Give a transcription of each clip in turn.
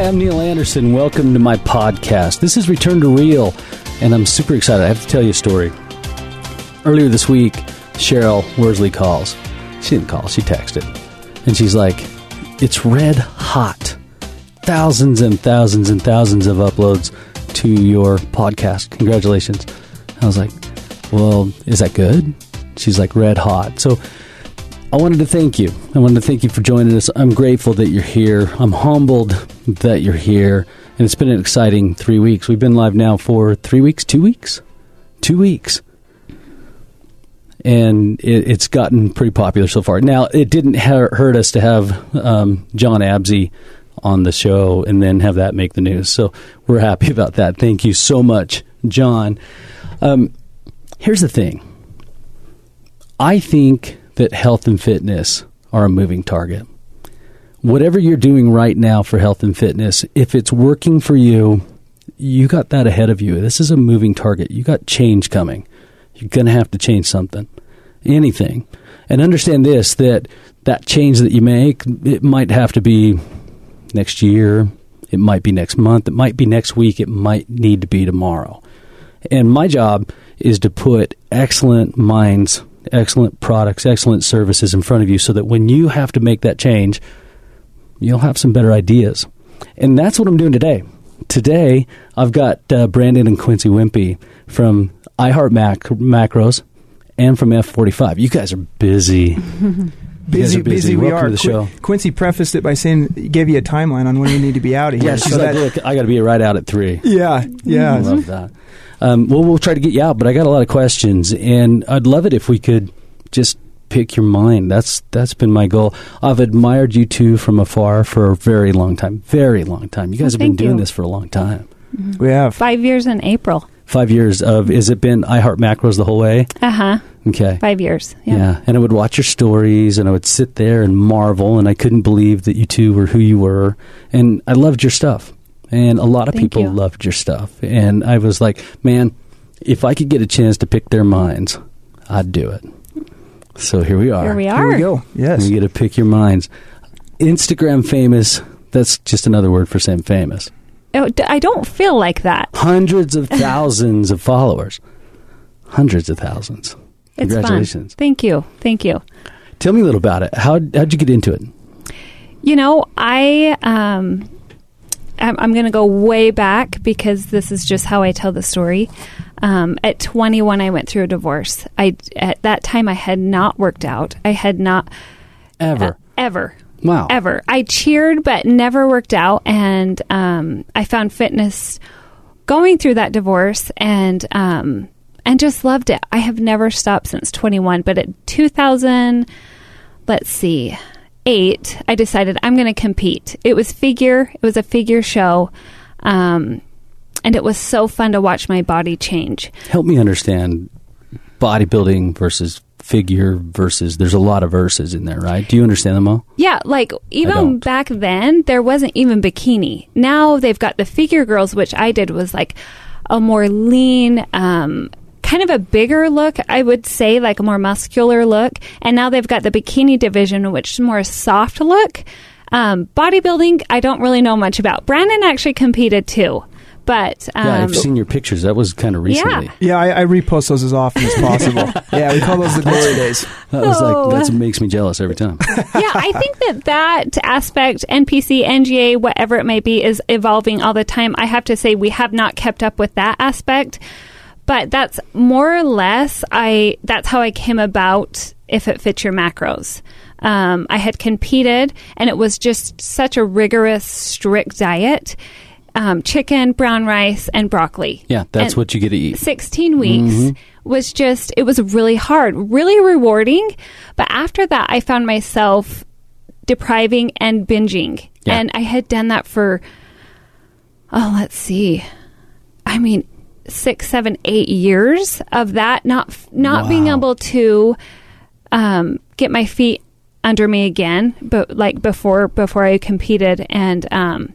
Hi, I'm Neil Anderson. Welcome to my podcast. This is Return to Real, and I'm super excited. I have to tell you a story. Earlier this week, Cheryl Worsley calls. She didn't call, she texted. And she's like, It's red hot. Thousands and thousands and thousands of uploads to your podcast. Congratulations. I was like, Well, is that good? She's like, Red hot. So I wanted to thank you. I wanted to thank you for joining us. I'm grateful that you're here. I'm humbled that you're here. And it's been an exciting three weeks. We've been live now for three weeks, two weeks, two weeks. And it, it's gotten pretty popular so far. Now, it didn't hurt us to have um, John Absey on the show and then have that make the news. So we're happy about that. Thank you so much, John. Um, here's the thing I think that health and fitness are a moving target. Whatever you're doing right now for health and fitness, if it's working for you, you got that ahead of you. This is a moving target. You got change coming. You're going to have to change something, anything. And understand this that that change that you make, it might have to be next year, it might be next month, it might be next week, it might need to be tomorrow. And my job is to put excellent minds excellent products, excellent services in front of you so that when you have to make that change, you'll have some better ideas. And that's what I'm doing today. Today, I've got uh, Brandon and Quincy Whimpey from iHeart Mac- Macros and from F45. You guys are busy. busy, busy. busy. Welcome We are. to the show. Quincy prefaced it by saying, gave you a timeline on when we need to be out of here. Yeah, she's So like, that- look, I got to be right out at three. yeah, yeah. I love that. Um, well, we'll try to get you out, but I got a lot of questions, and I'd love it if we could just pick your mind. That's that's been my goal. I've admired you two from afar for a very long time, very long time. You guys Oh, have been doing you. this for a long time. We have. Five years in April. Five years of is it been iHeart Macros the whole way? Uh huh. Okay. Five years. Yeah. Yeah. and I would watch your stories, and I would sit there and marvel, and I couldn't believe that you two were who you were, and I loved your stuff, and a lot of Thank people you. loved your stuff, and I was like, man, if I could get a chance to pick their minds, I'd do it. So here we are. Here we are. Here we go. Yes. We get to pick your minds. Instagram famous. That's just another word for saying famous. Oh, d- I don't feel like that. Hundreds of thousands of followers. Hundreds of thousands. It's Congratulations. fun. Thank you. Thank you. Tell me a little about it. How how'd you get into it? You know, I um, I'm, I'm going to go way back because this is just how I tell the story. Um, at 21, I went through a divorce. I at that time I had not worked out. I had not Ever. uh, ever wow. ever. I cheered, but never worked out, and um, I found fitness going through that divorce, and um, and just loved it. I have never stopped since 21. But at 2000, let's see, eight, I decided I'm going to compete. It was figure. It was a figure show. Um, and it was so fun to watch my body change. Help me understand bodybuilding versus figure versus there's a lot of verses in there, right? Do you understand them all? Yeah, like even back then, there wasn't even bikini. Now they've got the figure girls, which I did was like a more lean, um, kind of a bigger look, I would say, like a more muscular look. And now they've got the bikini division, which is more soft look. Um, bodybuilding, I don't really know much about. Brandon actually competed too, but um, yeah, I've seen your pictures. That was kind of recently. Yeah. Yeah, I, I repost those as often as possible. yeah, we call those the glory days. That was Oh. like that makes me jealous every time. yeah, I think that that aspect, NPC, NGA, whatever it may be, is evolving all the time. I have to say we have not kept up with that aspect, but that's more or less I. That's how I came about. If it fits your macros, um, I had competed, and it was just such a rigorous, strict diet: um, chicken, brown rice, and broccoli. Yeah, that's And- what you get to eat. 16 weeks Mm-hmm. was just it was really hard really rewarding but after that i found myself depriving and binging Yeah. and i had done that for oh let's see i mean six seven eight years of that not not being able to um, get my feet under me again but like before before i competed and um,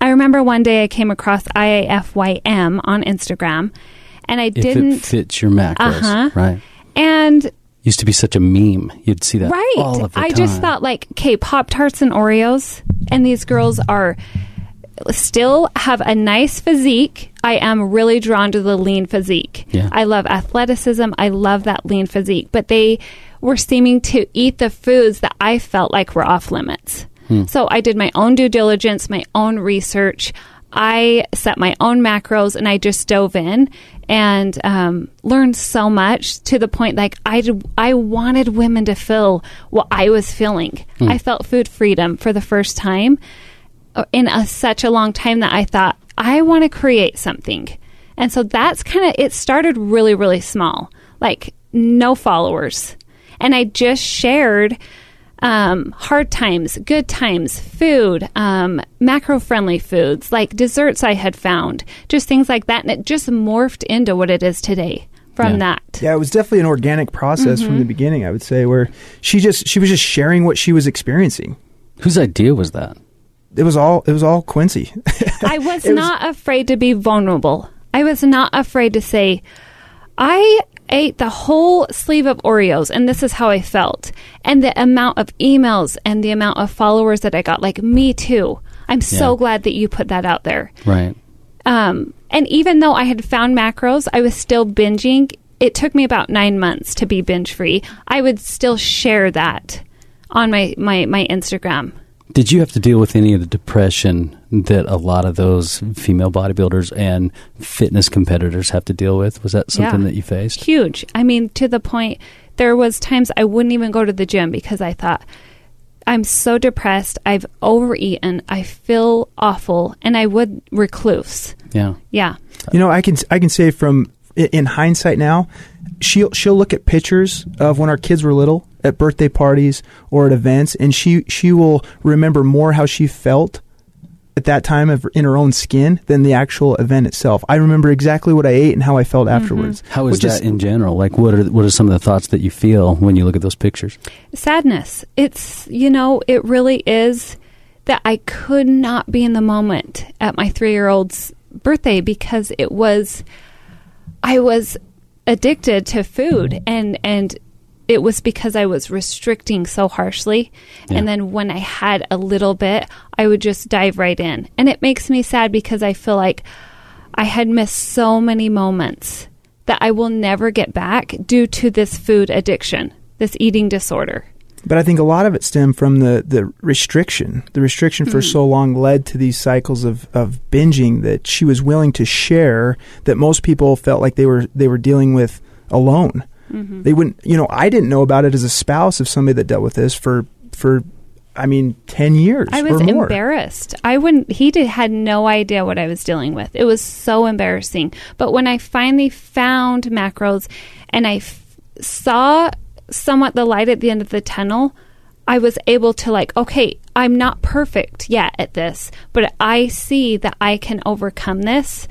i remember one day i came across IIFYM on instagram and i If didn't it fits your macros, Uh-huh. right? and Used to be such a meme. You'd see that right all of the i time. just thought like okay pop tarts and oreos and these girls are still have a nice physique. I am really drawn to the lean physique. Yeah. I love athleticism. I love that lean physique. But they were seeming to eat the foods that I felt like were off limits. So I did my own due diligence, my own research. I set my own macros and I just dove in and um, learned so much to the point like I I wanted women to feel what I was feeling. I felt food freedom for the first time in a, such a long time that I thought I want to create something. And so that's kind of it started really really small. Like no followers. And I just shared um, hard times, good times, food, um, macro friendly foods, like desserts I had found, just things like that. And it just morphed into what it is today from Yeah. that. Yeah, it was definitely an organic process from Mm-hmm. the beginning. I would say where she just she was just sharing what she was experiencing. Whose idea was that? It was all it was all Quincy. I was It was- not afraid to be vulnerable. I was not afraid to say, I ate the whole sleeve of Oreos and this is how I felt. And the amount of emails and the amount of followers that I got, like, me too. I'm so Yeah. glad that you put that out there. Right. Um, and even though I had found macros, I was still binging. It took me about nine months to be binge free. I would still share that on my, my, my Instagram. Did you have to deal with any of the depression that a lot of those female bodybuilders and fitness competitors have to deal with? Was that something Yeah. that you faced? huge. I mean, to the point there was times I wouldn't even go to the gym because I thought I'm so depressed. I've overeaten. I feel awful, and I would recluse. Yeah. Yeah, You know, I can I can say from in hindsight now, she'll she'll look at pictures of when our kids were little at birthday parties or at events, and she she will remember more how she felt at that time of, in her own skin than the actual event itself. I remember exactly what I ate and how I felt mm-hmm. afterwards. How is which that in general? Like, what are what are some of the thoughts that you feel when you look at those pictures? sadness. It's you know, it really is that I could not be in the moment at my three year old's birthday because it was I was addicted to food mm-hmm. and and it was because I was restricting so harshly Yeah. and then when I had a little bit I would just dive right in and it makes me sad because I feel like I had missed so many moments that I will never get back due to this food addiction this eating disorder But I think a lot of it stemmed from the, the restriction. The restriction for hmm. so long led to these cycles of, of binging that she was willing to share that most people felt like they were they were dealing with alone. Mm-hmm. They wouldn't you know, I didn't know about it as a spouse of somebody that dealt with this for for I mean, ten years I was embarrassed. I wouldn't. He did, had no idea what I was dealing with. It was so embarrassing. But when I finally found macros, and I f- saw somewhat the light at the end of the tunnel, I was able to like, okay, I'm not perfect yet at this, but I see that I can overcome this.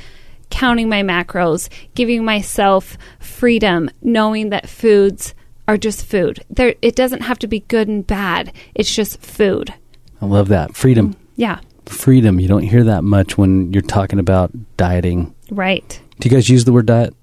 Counting my macros, giving myself freedom, knowing that foods are just food. There, it doesn't have to be good and bad. It's just food. I love that freedom. Mm, yeah, Freedom. You don't hear that much when you're talking about dieting. right. Do you guys use the word diet?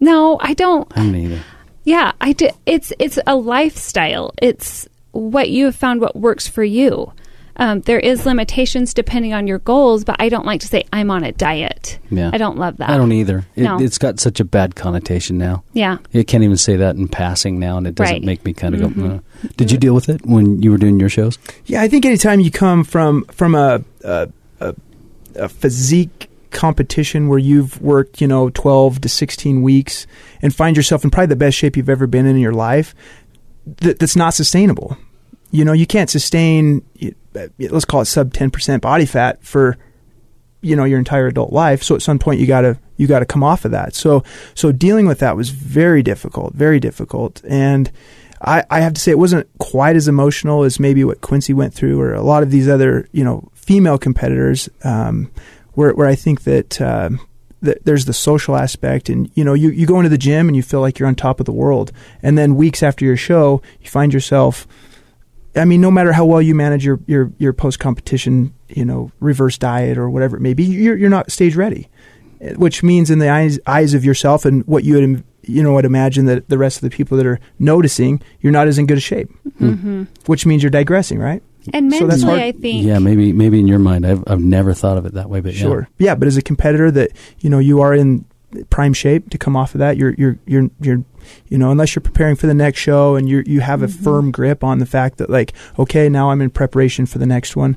No, I don't. I don't either. Yeah, I do. It's it's a lifestyle. It's what you have found what works for you. Um, there is limitations depending on your goals, but I don't like to say I'm on a diet. Yeah. I don't love that. I don't either. It, No. It's got such a bad connotation now. Yeah. You can't even say that in passing now, and it doesn't Right. make me kind of Mhm. go. "Uh." Did you deal with it when you were doing your shows? Yeah, I think anytime you come from from a a, a, a physique competition where you've worked, you know, twelve to sixteen weeks and find yourself in probably the best shape you've ever been in your life, that, that's not sustainable. You know, you can't sustain. Uh, Let's call it sub ten percent body fat for you know your entire adult life. So at some point you got to you got to come off of that. So so dealing with that was very difficult very difficult. And I, I have to say it wasn't quite as emotional as maybe what Quincy went through or a lot of these other you know female competitors um, where where I think that that there's the social aspect and you know you, you go into the gym and you feel like you're on top of the world. And then weeks after your show you find yourself I mean, no matter how well you manage your your, your post competition, you know, reverse diet or whatever it may be, you're you're not stage ready, which means in the eyes eyes of yourself and what you would you know would imagine that the rest of the people that are noticing, you're not as in good a shape, Mm-hmm. which means you're digressing, right? And So that's mentally, hard- I think. Yeah, maybe maybe in your mind, I've I've never thought of it that way, but yeah. Sure. Yeah. but as a competitor that, you know, you are in prime shape to come off of that, you're you're you're you're you know, unless you're preparing for the next show and you you have a Mhm. firm grip on the fact that like, okay, now I'm in preparation for the next one.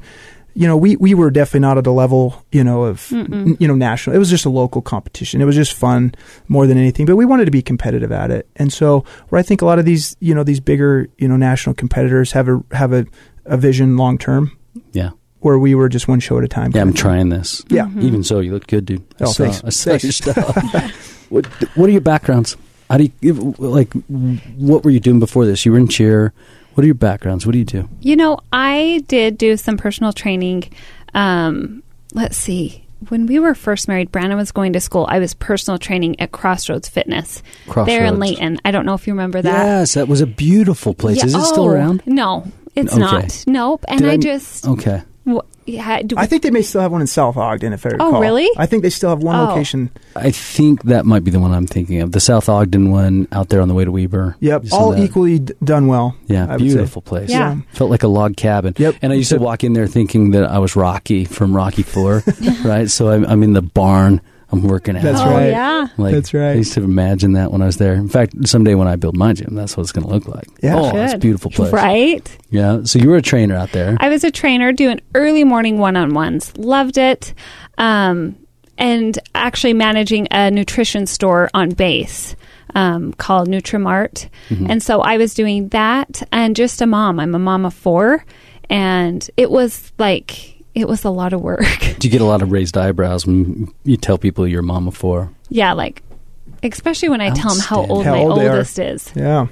You know, we we were definitely not at a level, you know, of n- you know, national. It was just a local competition. It was just fun more than anything, but we wanted to be competitive at it. And so, where I think a lot of these, you know, these bigger, you know, national competitors have a have a, a vision long term Yeah. Where we were just one show at a time. Yeah, I'm trying this. Yeah. Mhm. Even so, you look good, dude. I Oh, saw, thanks. I saw Thanks. your stuff. what What are your backgrounds? How do you like? What were you doing before this? You were in cheer. What are your backgrounds? What do you do? You know, I did do some personal training. Um, let's see. When we were first married, Brandon was going to school. I was personal training at Crossroads Fitness there in Crossroads. Layton. I don't know if you remember that. Yes, that was a beautiful place. Yeah, Is it still oh, around? No, it's Okay. not. Nope. And I, I- just Okay. W- yeah, do, I think they may still have one in South Ogden, if I oh, recall. Oh, really? I think they still have one Oh. location. I think that might be the one I'm thinking of. The South Ogden one out there on the way to Weber. Yep, all that? equally d- done well. Yeah, I beautiful place. Yeah. Felt like a log cabin. Yep. And I used to walk in there thinking that I was Rocky from Rocky Four, right? So I'm, I'm in the barn. I'm working out. That's oh right. yeah. Like, That's right. I used to imagine that when I was there. In fact, someday when I build my gym, that's what it's going to look like. Yeah. oh, it's a beautiful place. Right. Yeah. So you were a trainer out there. I was a trainer doing early morning one on ones. Loved it. Um, and actually managing a nutrition store on base um, called Nutrimart. Mm-hmm. And so I was doing that and just a mom. I'm a mom of four. And it was like, it was a lot of work. Do you get a lot of raised eyebrows when you tell people you're a mom of four? yeah, like, especially when I tell them how old How my old they are. oldest is. Yeah.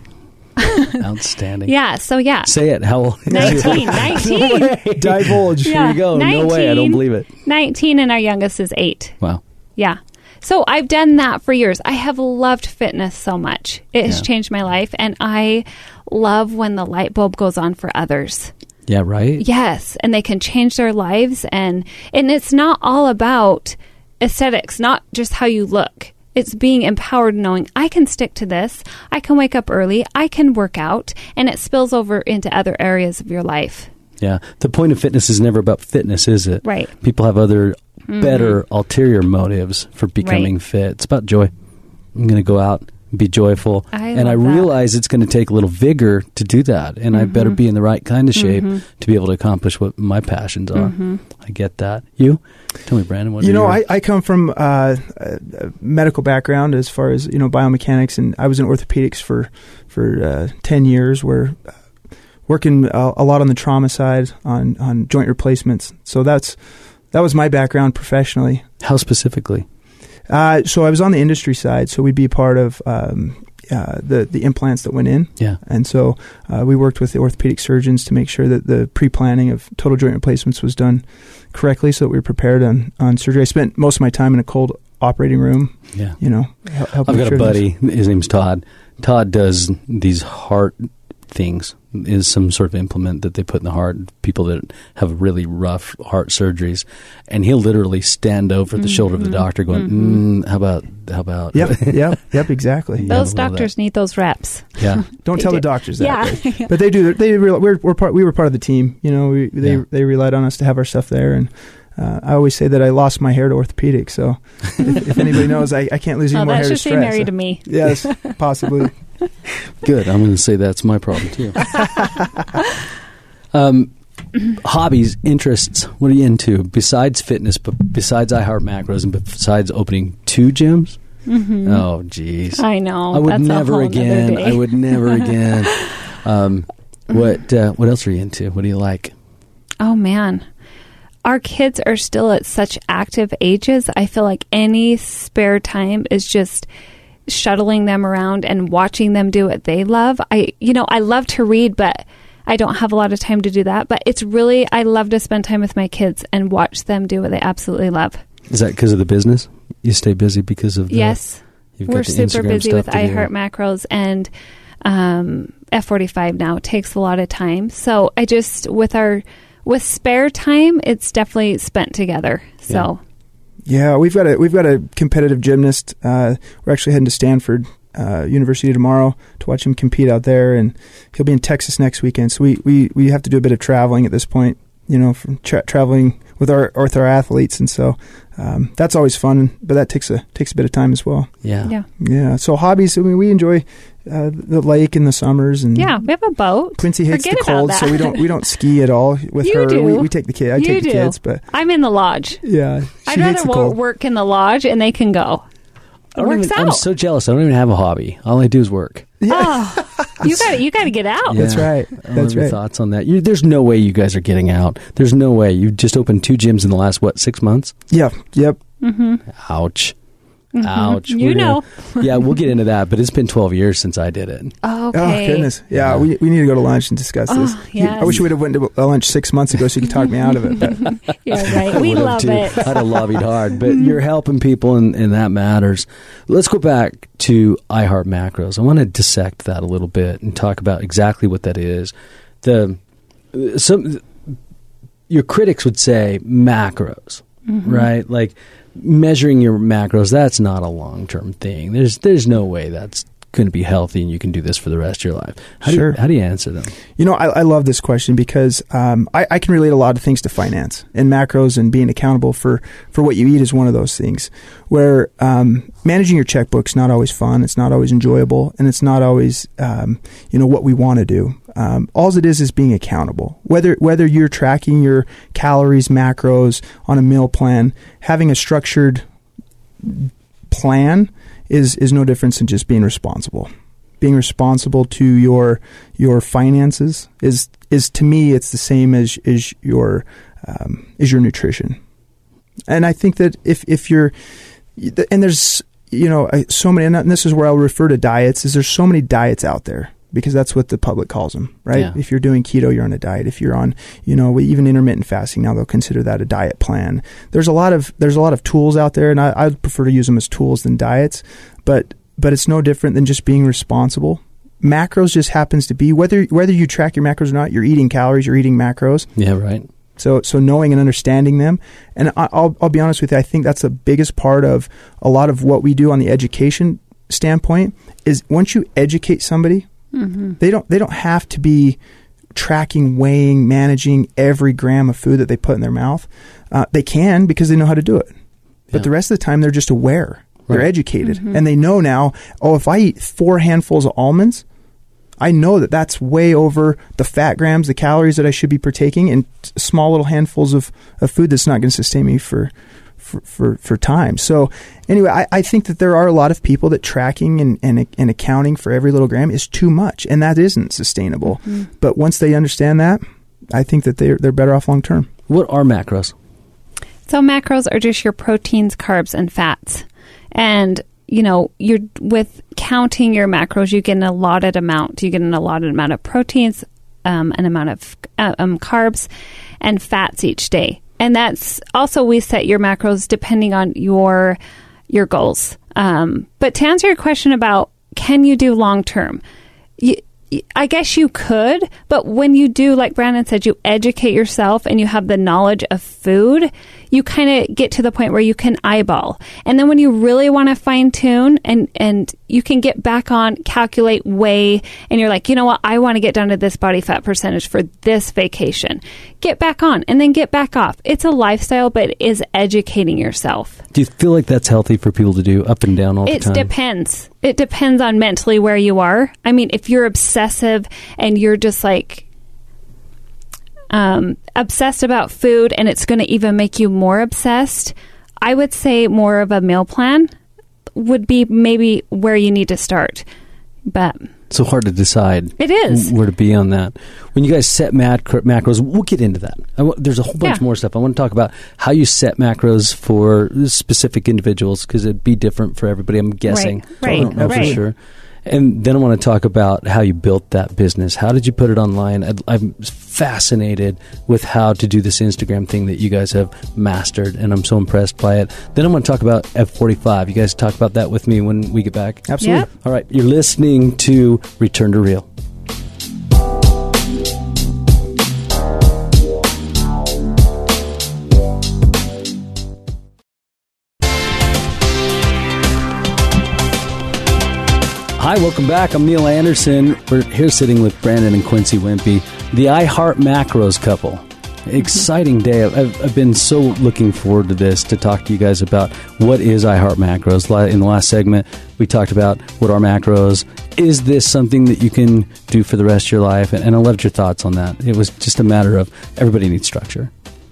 Outstanding. Yeah. So, yeah. Say it. How old? 19. 19. Divulge. Yeah. Here we go. No way. I don't believe it. 19, and our youngest is eight. Wow. Yeah. So I've done that for years. I have loved fitness so much. It has Yeah. changed my life and I love when the light bulb goes on for others. Yeah. Right. Yes, and they can change their lives and and it's not all about aesthetics, not just how you look. It's being empowered knowing I can stick to this. I can wake up early, I can work out, and it spills over into other areas of your life. Yeah. The point of fitness is never about fitness, is it? Right. People have other mm-hmm. better ulterior motives for becoming Right. fit. It's about joy. I'm going to go out be joyful. I and I love that. realize it's going to take a little vigor to do that. And I better be in the right kind of shape to be able to accomplish what my passions are. I get that. You? Tell me, Brandon, what You are know, your- I, I come from uh, a, a medical background as far as you know biomechanics, and I was in orthopedics for for uh, ten years, where uh, working a, a lot on the trauma side on on joint replacements. So that's that was my background professionally. How specifically? Uh, so I was on the industry side, so we'd be part of um, uh, the the implants that went in. Yeah. And so uh, we worked with the orthopedic surgeons to make sure that the pre planning of total joint replacements was done correctly so that we were prepared on, on surgery. I spent most of my time in a cold operating room, Yeah. you know, helping I've got a buddy. His name's Todd. Todd does these heart things. Is some sort of implement that they put in the heart. People that have really rough heart surgeries, and he'll literally stand over the shoulder of the doctor, going, mm, "How about? How about?" Yep, yep, yep, exactly. Yeah, Those I doctors need those reps. yeah. Don't They tell the doctors that. Yeah. But, but they do. They real, we're, we're part. We were part of the team. You know, we, they Yeah. they relied on us to have our stuff there, and uh, I always say that I lost my hair to orthopedics. So if, if anybody knows, I, I can't lose any Oh, more that hair to should say stress. married to me. Yes, possibly. Good. I'm going to say that's my problem too. um, hobbies, interests. What are you into besides fitness? But besides iHeart Macros and besides opening two gyms? Mm-hmm. Oh, geez. I know. I would never again. I would never again. Um, what uh, What else are you into? What do you like? Oh man. Our kids are still at such active ages. I feel like any spare time is just shuttling them around and watching them do what they love. I you know, I love to read, but I don't have a lot of time to do that, but it's really I love to spend time with my kids and watch them do what they absolutely love. Is that because of the business? You stay busy because of the, yes. We're super Instagram busy with iHeart macros and um, F45 now It takes a lot of time. So I just with our with spare time, it's definitely spent together. So Yeah, we've got a we've got a competitive gymnast. Uh, we're actually heading to Stanford uh, University tomorrow to watch him compete out there, and he'll be in Texas next weekend. So we, we, we have to do a bit of traveling at this point, you know, tra- traveling with our with our athletes, and so um, that's always fun. But that takes a takes a bit of time as well. Yeah. Yeah. Yeah. So hobbies. I mean, we enjoy uh, the lake in the summers, and Yeah, we have a boat. Quincy hates Forget the cold, so we don't we don't ski at all with You her. do. We, we take the kid. I You take the do. kids, but I'm in the lodge. yeah, she I'd hates rather the cold. work in the lodge and they can go. I It don't works even- out. I'm so jealous. I don't even have a hobby. All I do is work. Oh, you got you got to get out. That's right. That's love your right. thoughts on that. You, there's no way you guys are getting out. There's no way. You just opened two gyms in the last what six months? Yeah. Yep. Ouch. Ouch. Mm-hmm. You We're gonna- know. yeah, we'll get into that. But it's been 12 years since I did it. Okay. Oh goodness. Yeah, Yeah. We, we need to go to lunch and discuss this. Oh, You- I wish we would have went to a lunch six months ago so you could talk me out of it. But You're right. We love too. it. I'd have lobbied hard, but you're helping people, and, and that matters. Let's go back to iHeart Macros. I want to dissect that a little bit and talk about exactly what that is. The some your critics would say macros, right? Like measuring your macros. That's not a long term thing. There's there's no way that's to be healthy, and you can do this for the rest of your life. How Sure. do you, how do you answer them? You know, I, I love this question because um, I, I can relate a lot of things to finance and macros and being accountable for, for what you eat is one of those things where um, managing your checkbook's not always fun, it's not always enjoyable, and it's not always um, you know what we want to do. Um, all it is is being accountable. Whether whether you're tracking your calories, macros on a meal plan, having a structured plan is is no difference than just being responsible. Being responsible to your your finances is is to me it's the same as is your um, is your nutrition. And I think that if if you're and there's you know so many and this is where I'll refer to diets is there's so many diets out there because that's what the public calls them right? Yeah. if you're doing keto you're on a diet. If you're on you know even intermittent fasting now they'll consider that a diet plan. There's a lot of there's a lot of tools out there and I, I prefer to use them as tools than diets but but it's no different than just being responsible. Macros just happens to be whether whether you track your macros or not you're eating calories you're eating macros. Yeah, right. so so knowing and understanding them, and I, I'll I'll be honest with you, I think that's the biggest part of a lot of what we do on the education standpoint is once you educate somebody, they don't they don't have to be tracking, weighing, managing every gram of food that they put in their mouth. Uh, they can because they know how to do it, but Yeah. the rest of the time they're just aware. They're Right. educated, and they know now. Oh, if I eat four handfuls of almonds, I know that that's way over the fat grams, the calories that I should be partaking, and small little handfuls of, of food that's not going to sustain me for, for, for, for time. So, anyway, I, I think that there are a lot of people that tracking and, and, and accounting for every little gram is too much, and that isn't sustainable. But once they understand that, I think that they're, they're better off long term. What are macros? So macros are just your proteins, carbs, and fats. And you know, you're with counting your macros, you get an allotted amount. You get an allotted amount of proteins, um, an amount of uh, um, carbs, and fats each day. And that's also we set your macros depending on your your goals. Um, but to answer your question about can you do long term, I guess you could, but when you do, like Brandon said, you educate yourself and you have the knowledge of food, you kind of get to the point where you can eyeball. And then when you really want to fine tune and, and you can get back on, calculate, weigh, and you're like, you know what, I want to get down to this body fat percentage for this vacation. Get back on and then get back off. It's a lifestyle, but it is educating yourself. Do you feel like that's healthy for people to do up and down all It the time? It depends. It depends on mentally where you are. I mean, if you're obsessive and you're just like um, obsessed about food and it's going to even make you more obsessed, I would say more of a meal plan would be maybe where you need to start. But so hard to decide. It is. where to be on that. When you guys set macro- macros, we'll get into that. I w- there's a whole bunch Yeah. more stuff. I want to talk about how you set macros for specific individuals because it'd be different for everybody. I'm guessing. Right, I don't know right. for sure. And then I want to talk about how you built that business. How did you put it online? I'd, I'm fascinated with how to do this Instagram thing that you guys have mastered, and I'm so impressed by it. Then I want to talk about F45. You guys talk about that with me when we get back. Absolutely. Yep. All right, you're listening to Return to Real. Hi, welcome back. I'm Neil Anderson. We're here sitting with Brandon and Quincy Whimpey, the iHeart Macros couple. Exciting mm-hmm. day. I've, I've been so looking forward to this to talk to you guys about what is iHeart Macros. In the last segment, we talked about what are macros. Is this something that you can do for the rest of your life? And, and I loved your thoughts on that. It was just a matter of everybody needs structure.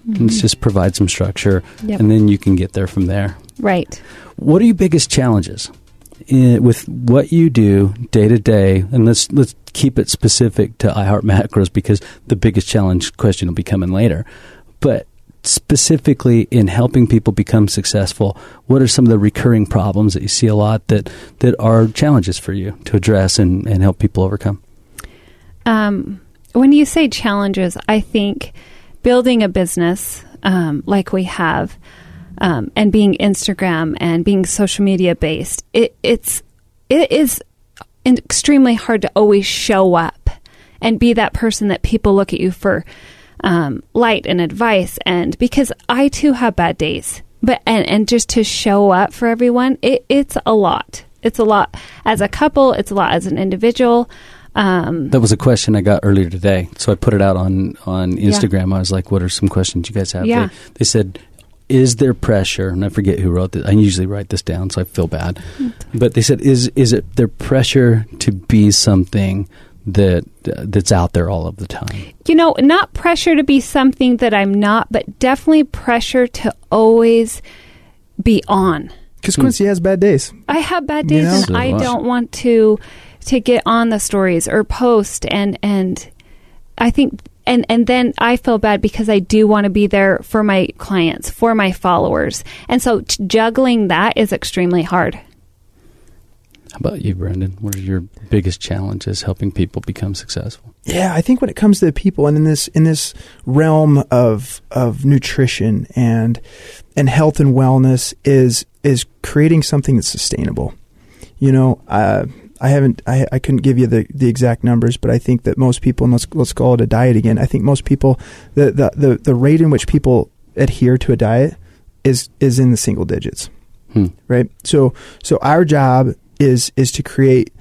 Mm-hmm. Let's just provide some structure, Yep. and then you can get there from there. Right. What are your biggest challenges in, with what you do day to day? And let's let's keep it specific to iHeart Macros because the biggest challenge question will be coming later. But specifically in helping people become successful, what are some of the recurring problems that you see a lot that that are challenges for you to address and, and help people overcome? Um, when you say challenges, I think building a business um, like we have um, and being Instagram and being social media based, it, it's it is extremely hard to always show up and be that person that people look at you for um, light and advice and because I too have bad days but and, and just to show up for everyone it, it's a lot it's a lot as a couple it's a lot as an individual um, That was a question I got earlier today, so I put it out on on Yeah. Instagram. I was like, "What are some questions you guys have?" Yeah. They, they said, "Is there pressure?" And I forget who wrote this. I usually write this down, so I feel bad. But they said, "Is is it there pressure to be something that uh, that's out there all of the time?" you know not pressure to be something that i'm not but definitely pressure to always be on Because Quincy has bad days. I have bad You days, know? and So I what? don't want to to get on the stories or post, and and I think. And, and then I feel bad because I do want to be there for my clients, for my followers. And so t- juggling that is extremely hard. How about you, Brandon? What are your biggest challenges helping people become successful? Yeah, I think when it comes to people and in this in this realm of of nutrition and and health and wellness is is creating something that's sustainable. You know, uh, I haven't I, I couldn't give you the, the exact numbers, but I think that most people and let's let's call it a diet again. I think most people the the the, the rate in which people adhere to a diet is is in the single digits Hmm. right so so our job is is to create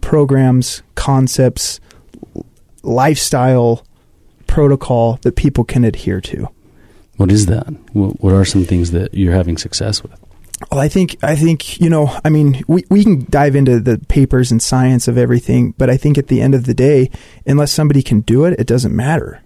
programs concepts lifestyle protocol that people can adhere to What is that? What, what are some things that you're having success with? Well i think i think you know i mean we, we can dive into the papers and science of everything but i think at the end of the day unless somebody can do it it doesn't matter.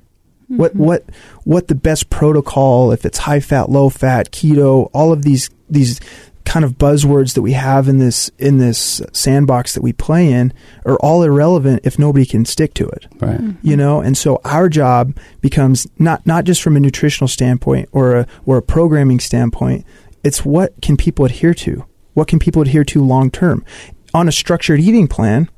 What mm-hmm. what what the best protocol if it's high fat low fat keto all of these these kind of buzzwords that we have in this in this sandbox that we play in are all irrelevant if nobody can stick to it. Right. Mm-hmm. you know and so our job becomes not not just from a nutritional standpoint or a or a programming standpoint it's what can people adhere to? What can people adhere to long term on a structured eating plan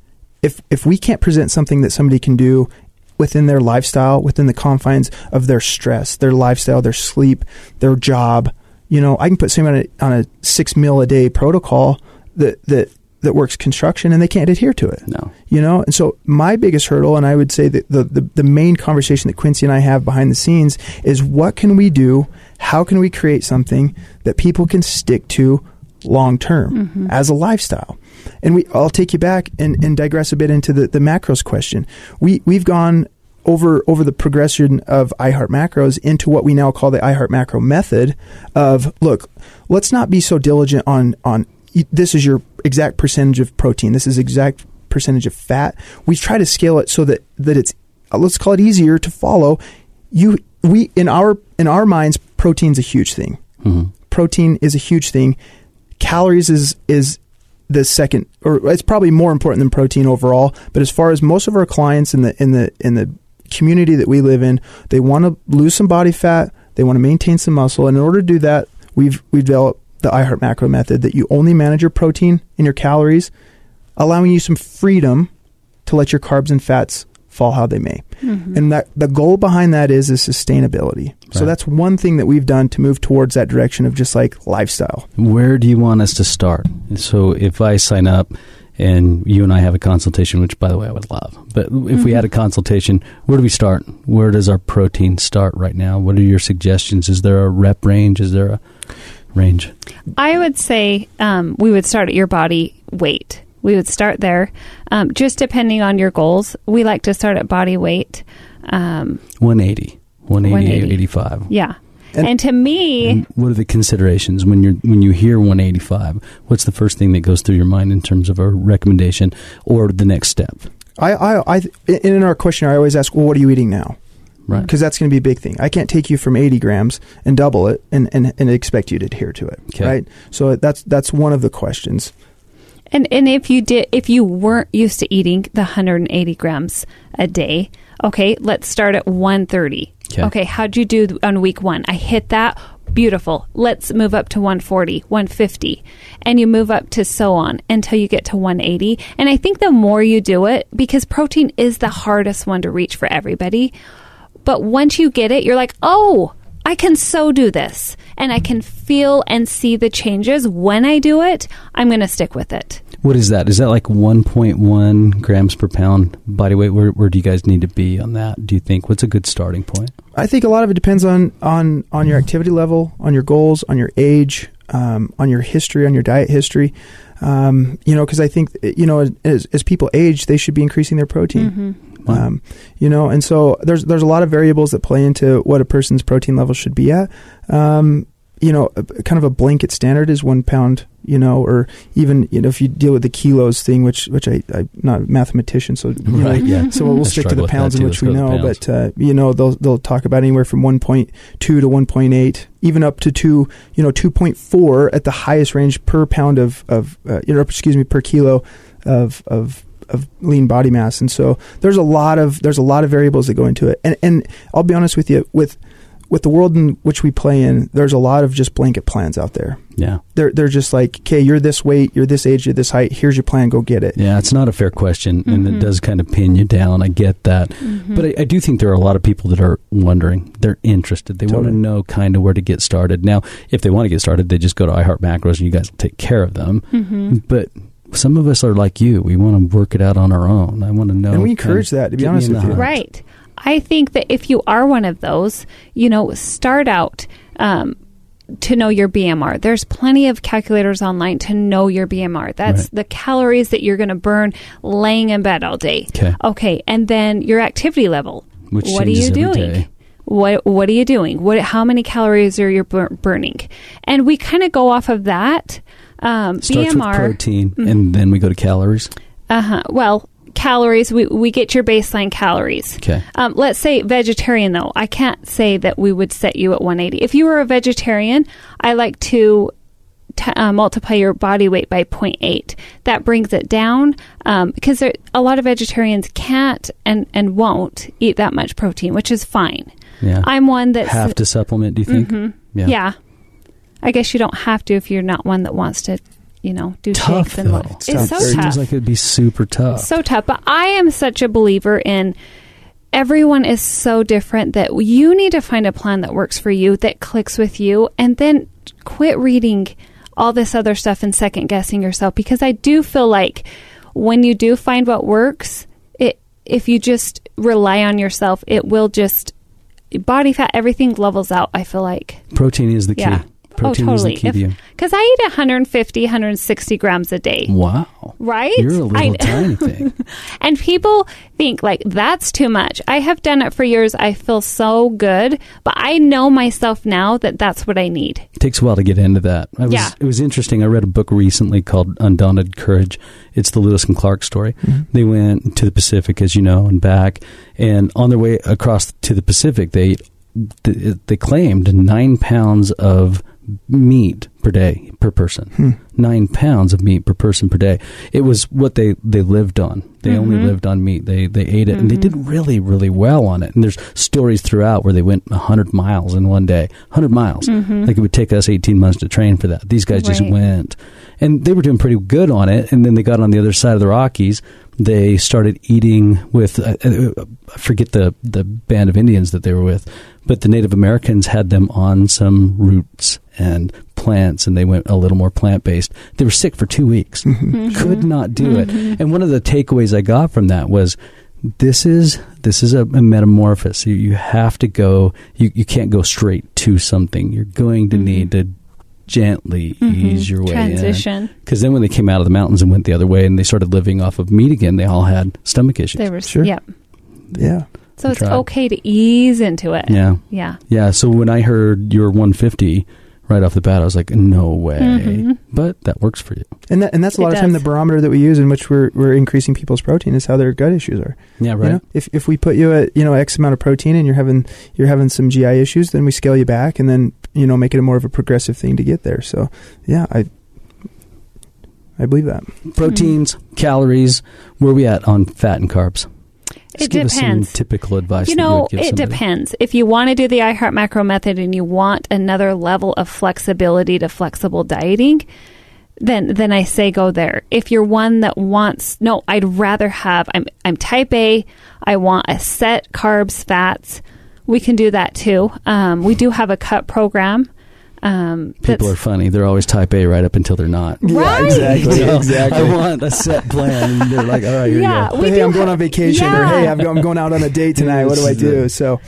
if if we can't present something that somebody can do within their lifestyle within the confines of their stress their lifestyle their sleep their job you know i can put somebody on a, on a six meal a day protocol that that that works construction and they can't adhere to it. No. you know? And so my biggest hurdle and i would say that the, the, the main conversation that quincy and i have behind the scenes is what can we do? How can we create something that people can stick to long term mm-hmm. as a lifestyle? And we i'll take you back and, and digress a bit into the, the macros question. We we've gone over over the progression of iHeart macros into what we now call the iHeart macro method of look, let's not be so diligent on on this is your exact percentage of protein, this is exact percentage of fat. We try to scale it so that that it's let's call it easier to follow. You we in our in our minds protein's a huge thing. hmm Protein is a huge thing. Calories is is the second or it's probably more important than protein overall, but as far as most of our clients in the in the in the community that we live in, they want to lose some body fat, they want to maintain some muscle, and in order to do that, we've we've developed the iHeart Macro method that you only manage your protein and your calories, allowing you some freedom to let your carbs and fats fall how they may. Mm-hmm. And that the goal behind that is is sustainability. So that's one thing that we've done to move towards that direction of just like lifestyle. Where do you want us to start? So if I sign up and you and I have a consultation, which by the way I would love, but if we mm-hmm. had a consultation, where do we start? Where does our protein start right now? What are your suggestions? Is there a rep range? Is there a range? I would say um, we would start at your body weight. We would start there, um, just depending on your goals. We like to start at body weight. Um, 180, 180, 180. 85. yeah, And- and, to me, And what are the considerations when you're when you hear 185? What's the first thing that goes through your mind in terms of a recommendation or the next step? I, I, I, in our questionnaire, I always ask, well, what are you eating now? Right. Because that's going to be a big thing. I can't take you from 80 grams and double it and, and, and expect you to adhere to it. Okay. Right. So that's that's one of the questions. And and if you did if you weren't used to eating the 180 grams a day, okay, let's start at 130. Okay. Okay, how'd you do on week 1? I hit that. Beautiful. Let's move up to 140, 150. And you move up to so on until you get to 180. And I think the more you do it because protein is the hardest one to reach for everybody, but once you get it, you're like, "Oh, I can so do this." And I can feel and see the changes when I do it. I'm going to stick with it. What is that? Is that like 1.1 grams per pound body weight? Where, where do you guys need to be on that? Do you think? What's a good starting point? I think a lot of it depends on on on your activity level, on your goals, on your age, um, on your history, on your diet history. Um, you know, because I think you know as as people age, they should be increasing their protein. Wow. Um, you know, and so there's there's a lot of variables that play into what a person's protein level should be at. Um, you know, kind of a blanket standard is one pound. You know, or even you know if you deal with the kilos thing, which which I I'm not a mathematician, so you know, yeah. so we'll I stick to the pounds in which Let's we know, but uh, you know they'll they'll talk about anywhere from 1.2 to 1.8, even up to two, you know, 2.4 at the highest range per pound of of uh, you know, excuse me, per kilo of of of lean body mass. And so there's a lot of there's a lot of variables that go into it. And and I'll be honest with you, with with the world in which we play in, there's a lot of just blanket plans out there. Yeah. They're they're just like, okay, you're this weight, you're this age, you're this height. Here's your plan. Go get it. Yeah, it's not a fair question, and it Mhm. does kind of pin you down. I get that. But I, I do think there are a lot of people that are wondering. They're interested. They want to know kind of where to get started. Now, if they want to get started, they just go to iHeart Macros, and you guys will take care of them. Mm-hmm. But some of us are like you. We want to work it out on our own. I want to know. And we kind of encourage that, to be honest with you. hunt. Right. I think that if you are one of those, you know, start out um, to know your BMR. There's plenty of calculators online to know your BMR. That's Right. the calories that you're going to burn laying in bed all day. Okay. Okay, and then your activity level. Which what are you doing? day. What What are you doing? What How many calories are you bur- burning? And we kind of go off of that. Um, Starts BMR. with protein, Mm-hmm. and then we go to calories. Uh huh. Well, calories. We we get your baseline calories. Okay. Um, let's say vegetarian though. I can't say that we would set you at 180. If you were a vegetarian, I like to t- uh, multiply your body weight by 0.8. That brings it down um, because there, a lot of vegetarians can't and and won't eat that much protein, which is fine. Yeah. I'm one that Have to supplement. Do you think? Mhm. Yeah. yeah. I guess you don't have to if you're not one that wants to, you know, do Tough shakes and though. what. It's It's, so Very tough. Seems like it'd be super tough. so tough. But I am such a believer in everyone is so different that you need to find a plan that works for you, that clicks with you, and then quit reading all this other stuff and second guessing yourself because I do feel like when you do find what works, it if you just rely on yourself, it will just body fat everything levels out, I feel like. Protein is the key. Yeah. Protein oh, is the totally. key to you. Because I eat 150, 160 grams a day. Wow. Right? You're a little I- tiny thing. And people think like that's too much. I have done it for years. I feel so good, but I know myself now that that's what I need. It takes a while to get into that. I was, Yeah. It was interesting. I read a book recently called Undaunted Courage. It's the Lewis and Clark story. Mm-hmm. They went to the Pacific, as you know, and back. And on their way across to the Pacific, they they claimed nine pounds of meat per day per person. Nine pounds of meat per person per day. It was what they, they lived on. They only Mhm. lived on meat. They they ate it, and they Mhm. did really really well on it. And there's stories throughout where they went hundred miles in one day. Hundred miles. Mhm. Like it would take us 18 months to train for that. These guys just went. And they were doing pretty good on it. And then they got on the other side of the Rockies. They started eating with, uh, uh, I forget the, the band of Indians that they were with, but the Native Americans had them on some roots and plants, and they went a little more plant based. They were sick for two weeks. Mm-hmm. Could not do it. And one of the takeaways I got from that was this is this is a, a metamorphosis. You, you have to go. You, you can't go straight to something. You're going to Mhm. need to gently ease your way Mm-hmm. Transition. Because then when they came out of the mountains and went the other way and they started living off of meat again, they all had stomach issues. They were Sure. Yep. Yeah. So it's Tried. okay to ease into it. yeah. Yeah. Yeah. So when I heard your 150 right off the bat, I was like, no way. Mhm. But that works for you. And that, and that's a It lot of time the barometer that we use in which we're we're increasing people's protein is how their gut issues are. Yeah, You right. know, if if we put you at you know X amount of protein and you're having you're having some GI issues, then we scale you back and then you know make it a more of a progressive thing to get there. So yeah, I I believe that. Proteins, calories, where we at on fat and carbs? Just It give us some depends. typical advice. You know, give it somebody. depends. If you want to do the iHeart Macro method and you want another level of flexibility to flexible dieting, then then I say go there. If you're one that wants no, I'd rather have I'm I'm type A, I want a set carbs, fats. We can do that too. Um, we do have a cut program. Um, People are funny. They're always type A right up until they're not. Right. exactly, So, exactly. I want a set plan. And they're like, all right, here Yeah, you go. we hey, I'm going on vacation, or hey, I'm, I'm going out on a date tonight. What do I do? So,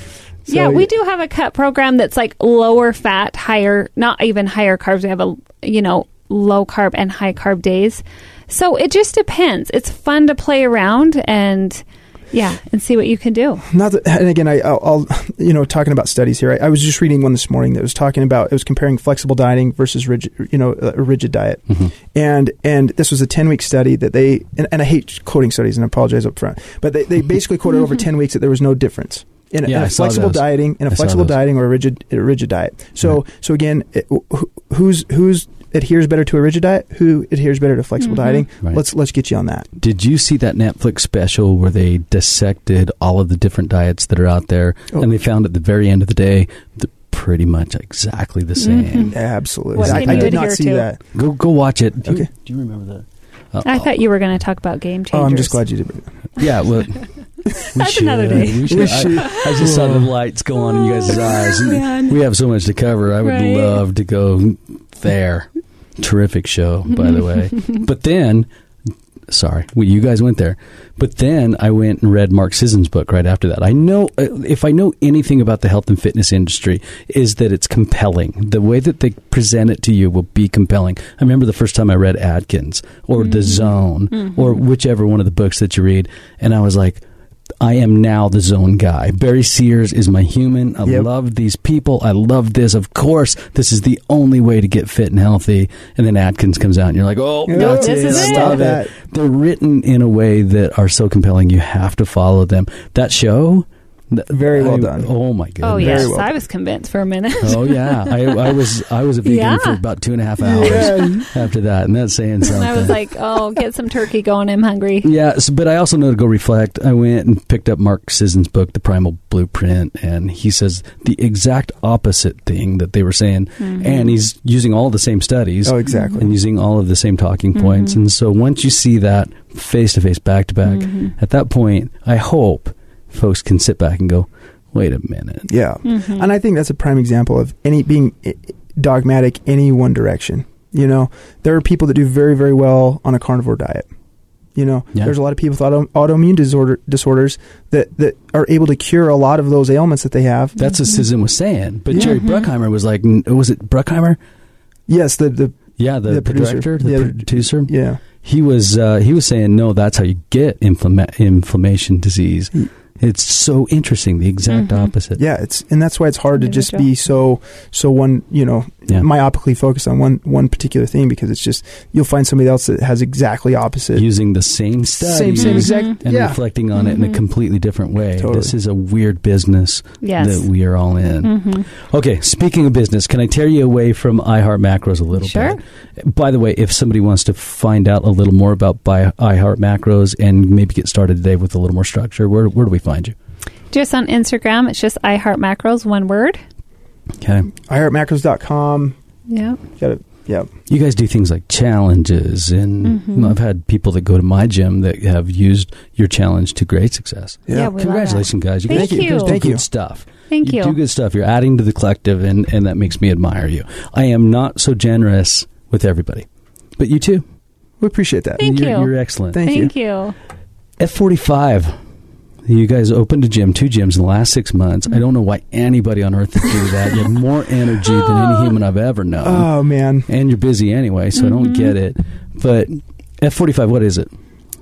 so yeah, we do have a cut program that's like lower fat, higher, not even higher carbs. We have a, you know, low carb and high carb days. So it just depends. It's fun to play around and, yeah, and see what you can do. Not that, and again, I, I'll, I'll, you know, talking about studies here. I, I was just reading one this morning that was talking about it was comparing flexible dieting versus rigid, you know, a a rigid diet, Mm-hmm. and and this was a ten week study that they and, and I hate quoting studies and I apologize up front, but they, they basically quoted over ten weeks that there was no difference. In a, Yeah, in I a saw flexible those. dieting, in a I flexible dieting, or a rigid, a rigid diet. So, so again, it, wh- who's who's adheres better to a rigid diet? Who adheres better to flexible Mhm. dieting? Right. Let's let's get you on that. Did you see that Netflix special where they dissected all of the different diets that are out there, Oh. and they found at the very end of the day they're pretty much exactly the same? Mhm. Absolutely, What I, I did not see to? that. Go go watch it. Do you, Okay. do you remember that? Uh, I thought you were going to talk about game changers. Oh, I'm just glad you did. Yeah, well, we That's should. another day. We should. We I, should. I just saw the lights go on in you guys' eyes. and we have so much to cover. I would Right. love to go there. Terrific show, by the way. But then, sorry, we, you guys went there. But then I went and read Mark Sisson's book right after that. I know uh, if I know anything about the health and fitness industry is that it's compelling. The way that they present it to you will be compelling. I remember the first time I read Atkins or The Zone or whichever one of the books that you read, and I was like. I am now the zone guy. Barry Sears is my human. I Yep. love these people. I love this. Of course, this is the only way to get fit and healthy. And then Atkins comes out, and you're like, oh, Yeah, that's this it. is I it. love That. it. They're written in a way that are so compelling. You have to follow them. That show, th- Very well I- done. Oh my goodness. Oh, yes. well I was convinced for a minute. Oh yeah, I, I was I was a vegan Yeah. for about two and a half hours Yeah. after that, and that's saying something. and I was like, oh, get some turkey going. I'm hungry. Yeah, so, but I also know to go reflect. I went and picked up Mark Sisson's book, The Primal Blueprint, and he says the exact opposite thing that they were saying, Mm-hmm. and he's using all the same studies Oh, exactly. and using all of the same talking points. Mm-hmm. And so once you see that face to face, back to back, at that point, I hope folks can sit back and go, "Wait a minute." Yeah. Mm-hmm. And I think that's a prime example of any being i- dogmatic any one direction. You know, there are people that do very, very well on a carnivore diet. You know, Yeah. there's a lot of people with auto, autoimmune disorder disorders that, that are able to cure a lot of those ailments that they have. That's what Sisson was saying. But Yeah. Jerry Bruckheimer was like, was it Bruckheimer? Yes, the the Yeah, the, The the, producer. director, the Yeah. producer. yeah. he was uh, he was saying no that's how you get inflama- inflammation disease Mm. It's so interesting the exact Mhm. opposite Yeah, it's and that's why it's hard to just be so so one you know Yeah. myopically focused on one one particular thing because it's just you'll find somebody else that has exactly opposite using the same study same same exact Mhm. and yeah reflecting on it in a Mhm. completely different way Totally. this is a weird business Yes. that we are all in hmm okay speaking of business can i tear you away from iheart macros a little Sure. bit by the way if somebody wants to find out a little more about Bi- iheart macros and maybe get started today with a little more structure where, where do we find you Just on Instagram, it's just I Heart Macros, one word. Okay iheartmacros.com Yeah. got it yeah You guys do things like challenges, and Mhm. I've had people that go to my gym that have used your challenge to great success. Yeah, we love. Congratulations, guys! You Thank guys, you. guys do Thank good you. stuff. Thank you. do good stuff. You're adding to the collective, and and that makes me admire you. I am not so generous with everybody, but you too. we appreciate that Thank you're, you. You're excellent. Thank you. Thank you. F forty five. You guys opened a gym, two gyms in the last six months. I don't know why anybody on earth would do that. You have more energy than any human I've ever known. Oh man, and you're busy anyway, so I don't mm-hmm. get it. But F45, what is it?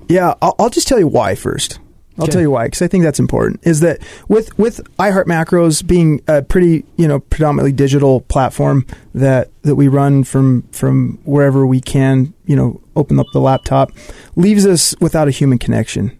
yeah. I'll, I'll just tell you why first. I'll Okay. tell you why because I think that's important. Is that with with iHeart Macros being a pretty you know predominantly digital platform that that we run from from wherever we can you know open up the laptop leaves us without a human connection.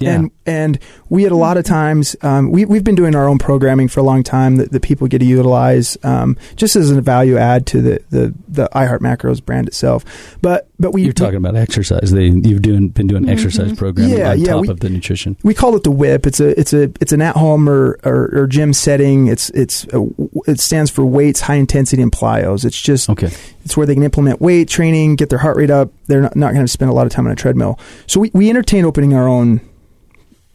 And and we had a lot of times um, we we've been doing our own programming for a long time that, that people get to utilize um, just as a value add to the the the iHeart Macros brand itself. But but we You're talking about exercise. They you've doing been doing exercise programming Yeah, on yeah, top we- of the nutrition. we call it the whip. It's a it's a it's an at home or, or, or gym setting. It's it's a, it stands for weights, high intensity, and plyos. It's just Okay. it's where they can implement weight training, get their heart rate up. They're not, not going to spend a lot of time on a treadmill. So we, we entertain opening our own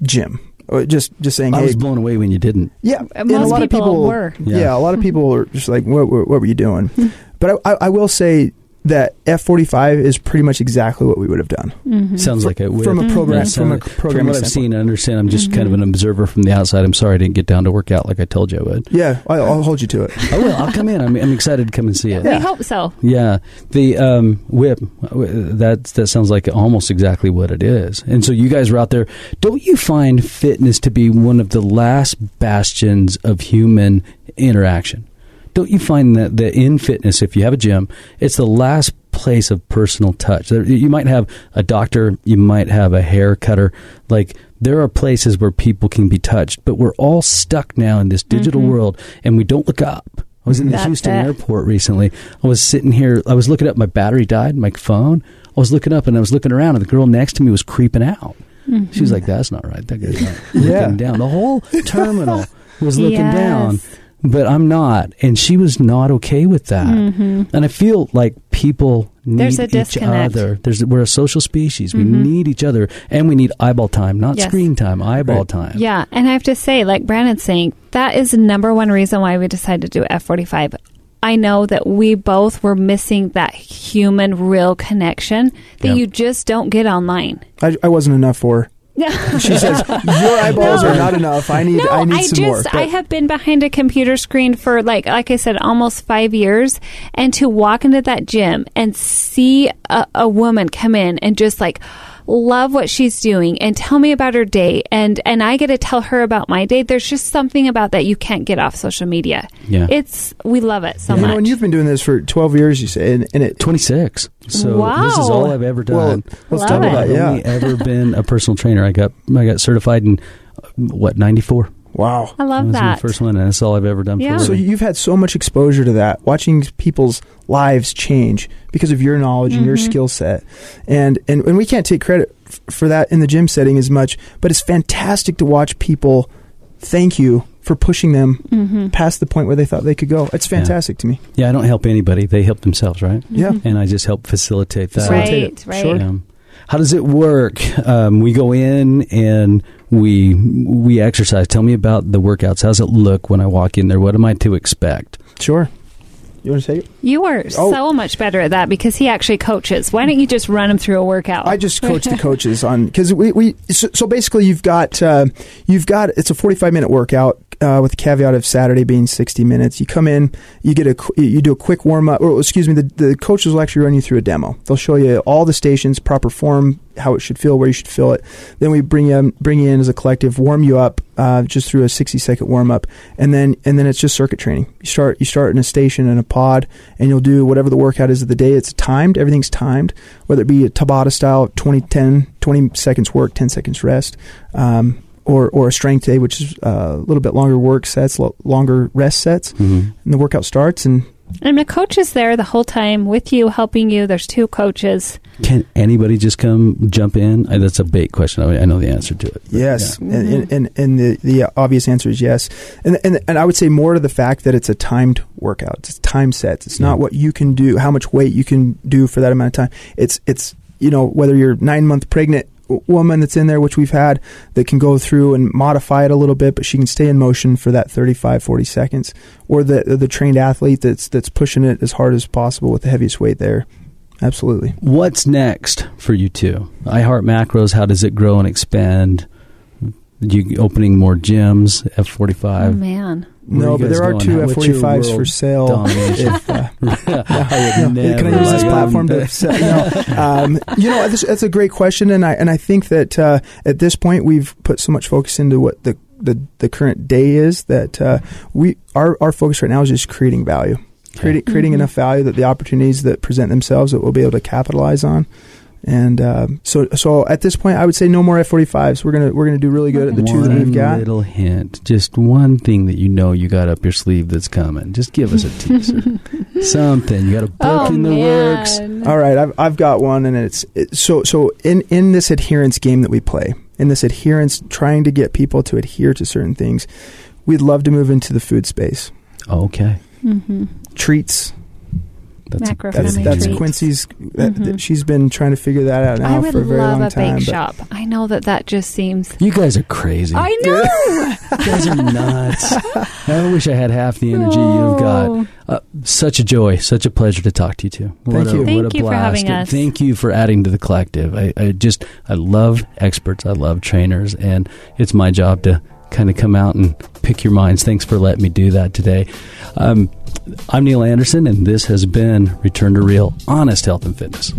gym. Uh, Just just saying, I hey, was blown away when you didn't. yeah. and a Most lot of people people were. Yeah. Yeah. a lot of people are just like, what, what, what were you doing? but I, I, I will say that F forty five is pretty much exactly what we would have done Mm-hmm. Sounds like it would. from a program Yeah, from a sound- programming From what I've standpoint. seen and understand, I'm just kind of an observer from the outside. I'm sorry I didn't get down to work out like I told you I would. Yeah, I, I'll hold you to it. I will. I'll come in. I'm, I'm excited to come and see it. We hope so. Yeah, the um, whip. That that sounds like almost exactly what it is. And so you guys are out there. Don't you find fitness to be one of the last bastions of human interaction? Don't you find that that in fitness, if you have a gym, it's the last place of personal touch. There- You might have a doctor, you might have a hair cutter. Like there are places where people can be touched, but we're all stuck now in this digital mm-hmm. world, and we don't look up. I was in the That's Houston it. airport recently. I was sitting here. I was looking up. My battery died. My phone. I was looking up and I was looking around, and the girl next to me was creeping out. She was mm-hmm. like, "That's not right. That guy's not Yeah. looking down." The whole terminal was looking Yes. down, but I'm not, and she was not okay with that. Mm-hmm. And I feel like people need There's a each disconnect. other. There's we're a social species. We mm-hmm. need each other, and we need eyeball time, not Yes. screen time. Eyeball Right. time. Yeah, and I have to say, like Brandon's saying, that is the number one reason why we decided to do F45. I know that we both were missing that human, real connection that Yeah. you just don't get online. I, I wasn't enough for. She says your eyeballs No. are not enough. I need no, I need some just more. I have been behind a computer screen for like like I said almost 5 years and to walk into that gym and see a, a woman come in and just like love what she's doing and tell me about her day and and I get to tell her about my day there's just something about that you can't get off social media. Yeah. It's we love it so you much. know, and you've been doing this for 12 years, you say, and, and it. 26. So wow. this is all I've ever Well, done. let's Love talk it. about I've yeah. only ever been a personal trainer. I got I got certified in uh, what ninety four. Wow. I love was my that. first one, and that's all I've ever done. Yeah. For So you've had so much exposure to that, watching people's lives change because of your knowledge and your Mm-hmm. skill set, and, and and we can't take credit f- for that in the gym setting as much, but it's fantastic to watch people thank you for pushing them Mm-hmm. past the point where they thought they could go. It's fantastic to me. yeah, I don't help anybody; they help themselves, right? Yeah. And I just help facilitate that. Facilitate right, it. right. Sure. Um, how does it work? Um, we go in and we we exercise. Tell me about the workouts. How's it look when I walk in there? What am I to expect? Sure. You want to say it? You are Oh. so much better at that because he actually coaches. Why don't you just run him through a workout? I just coach the coaches on because we, we so, so basically you've got uh, you've got it's a 45 minute workout uh, with the caveat of Saturday being 60 minutes. You come in, you get a you do a quick warm up, or excuse me, the, the coaches will actually run you through a demo. They'll show you all the stations, proper form, how it should feel, where you should feel it. Then we bring you bring you in as a collective, warm you up uh, just through a 60 second warm up, and then and then it's just circuit training. You start you start in a station in a pod, and you'll do whatever the workout is of the day. It's timed, everything's timed, whether it be a Tabata style 20 10 20 seconds work, 10 seconds rest. Um, or, or a strength day, which is uh, a little bit longer work sets, lo- longer rest sets, Mm-hmm. and the workout starts. And and the coach is there the whole time with you, helping you. There's two coaches. Can anybody just come jump in? That's a bait question. I, I know the answer to it. Yes, yeah. and, and, and and the the obvious answer is yes, and and and I would say more to the fact that it's a timed workout. It's time sets. It's not what you can do, how much weight you can do for that amount of time. It's it's you know whether you're nine month pregnant w- woman that's in there, which we've had, that can go through and modify it a little bit, but she can stay in motion for that 35, 40 seconds, or the the trained athlete that's that's pushing it as hard as possible with the heaviest weight there. Absolutely. What's next for you two? I Heart Macros. How does it grow and expand? you opening more gyms, F forty Oh, five. man. Where no, but there are two How- F what's forty your for sale. domination? If, uh, I would Yeah, Can I use this platform to sell? No. Um, you know, that's, that's a great question, and I and I think that uh, at this point we've put so much focus into what the the, the current day is that uh, we our our focus right now is just creating value, creating creating Mhm. enough value that the opportunities that present themselves that we'll be able to capitalize on. And um, so, so at this point, I would say no more F forty fives. We're gonna we're gonna do really good at the two that we've got. little hint, just one thing that you know you got up your sleeve that's coming. Just give us a teaser, something. You got a book Oh, in the works. All right, I've I've got one, and it's it, so so in in this adherence game that we play, in this adherence, trying to get people to adhere to certain things, we'd love to move into the food space. Okay, Mm-hmm. Treats. That's Macro That's that's treats. Quincy's. That, Mhm. that she's been trying to figure that out now I would for a very love long a time. bake shop. I know that that just seems. You guys are crazy. I know. you guys are nuts. I wish I had half the energy you've got. Oh. Uh, such a joy, such a pleasure to talk to you too. What Thank a, you. What Thank a you for blast. having And us. Thank you for adding to the collective. I, I just, I love experts. I love trainers, and it's my job to kind of come out and pick your minds. Thanks for letting me do that today. Um, I'm Neil Anderson, and this has been Return to Real Honest Health and Fitness.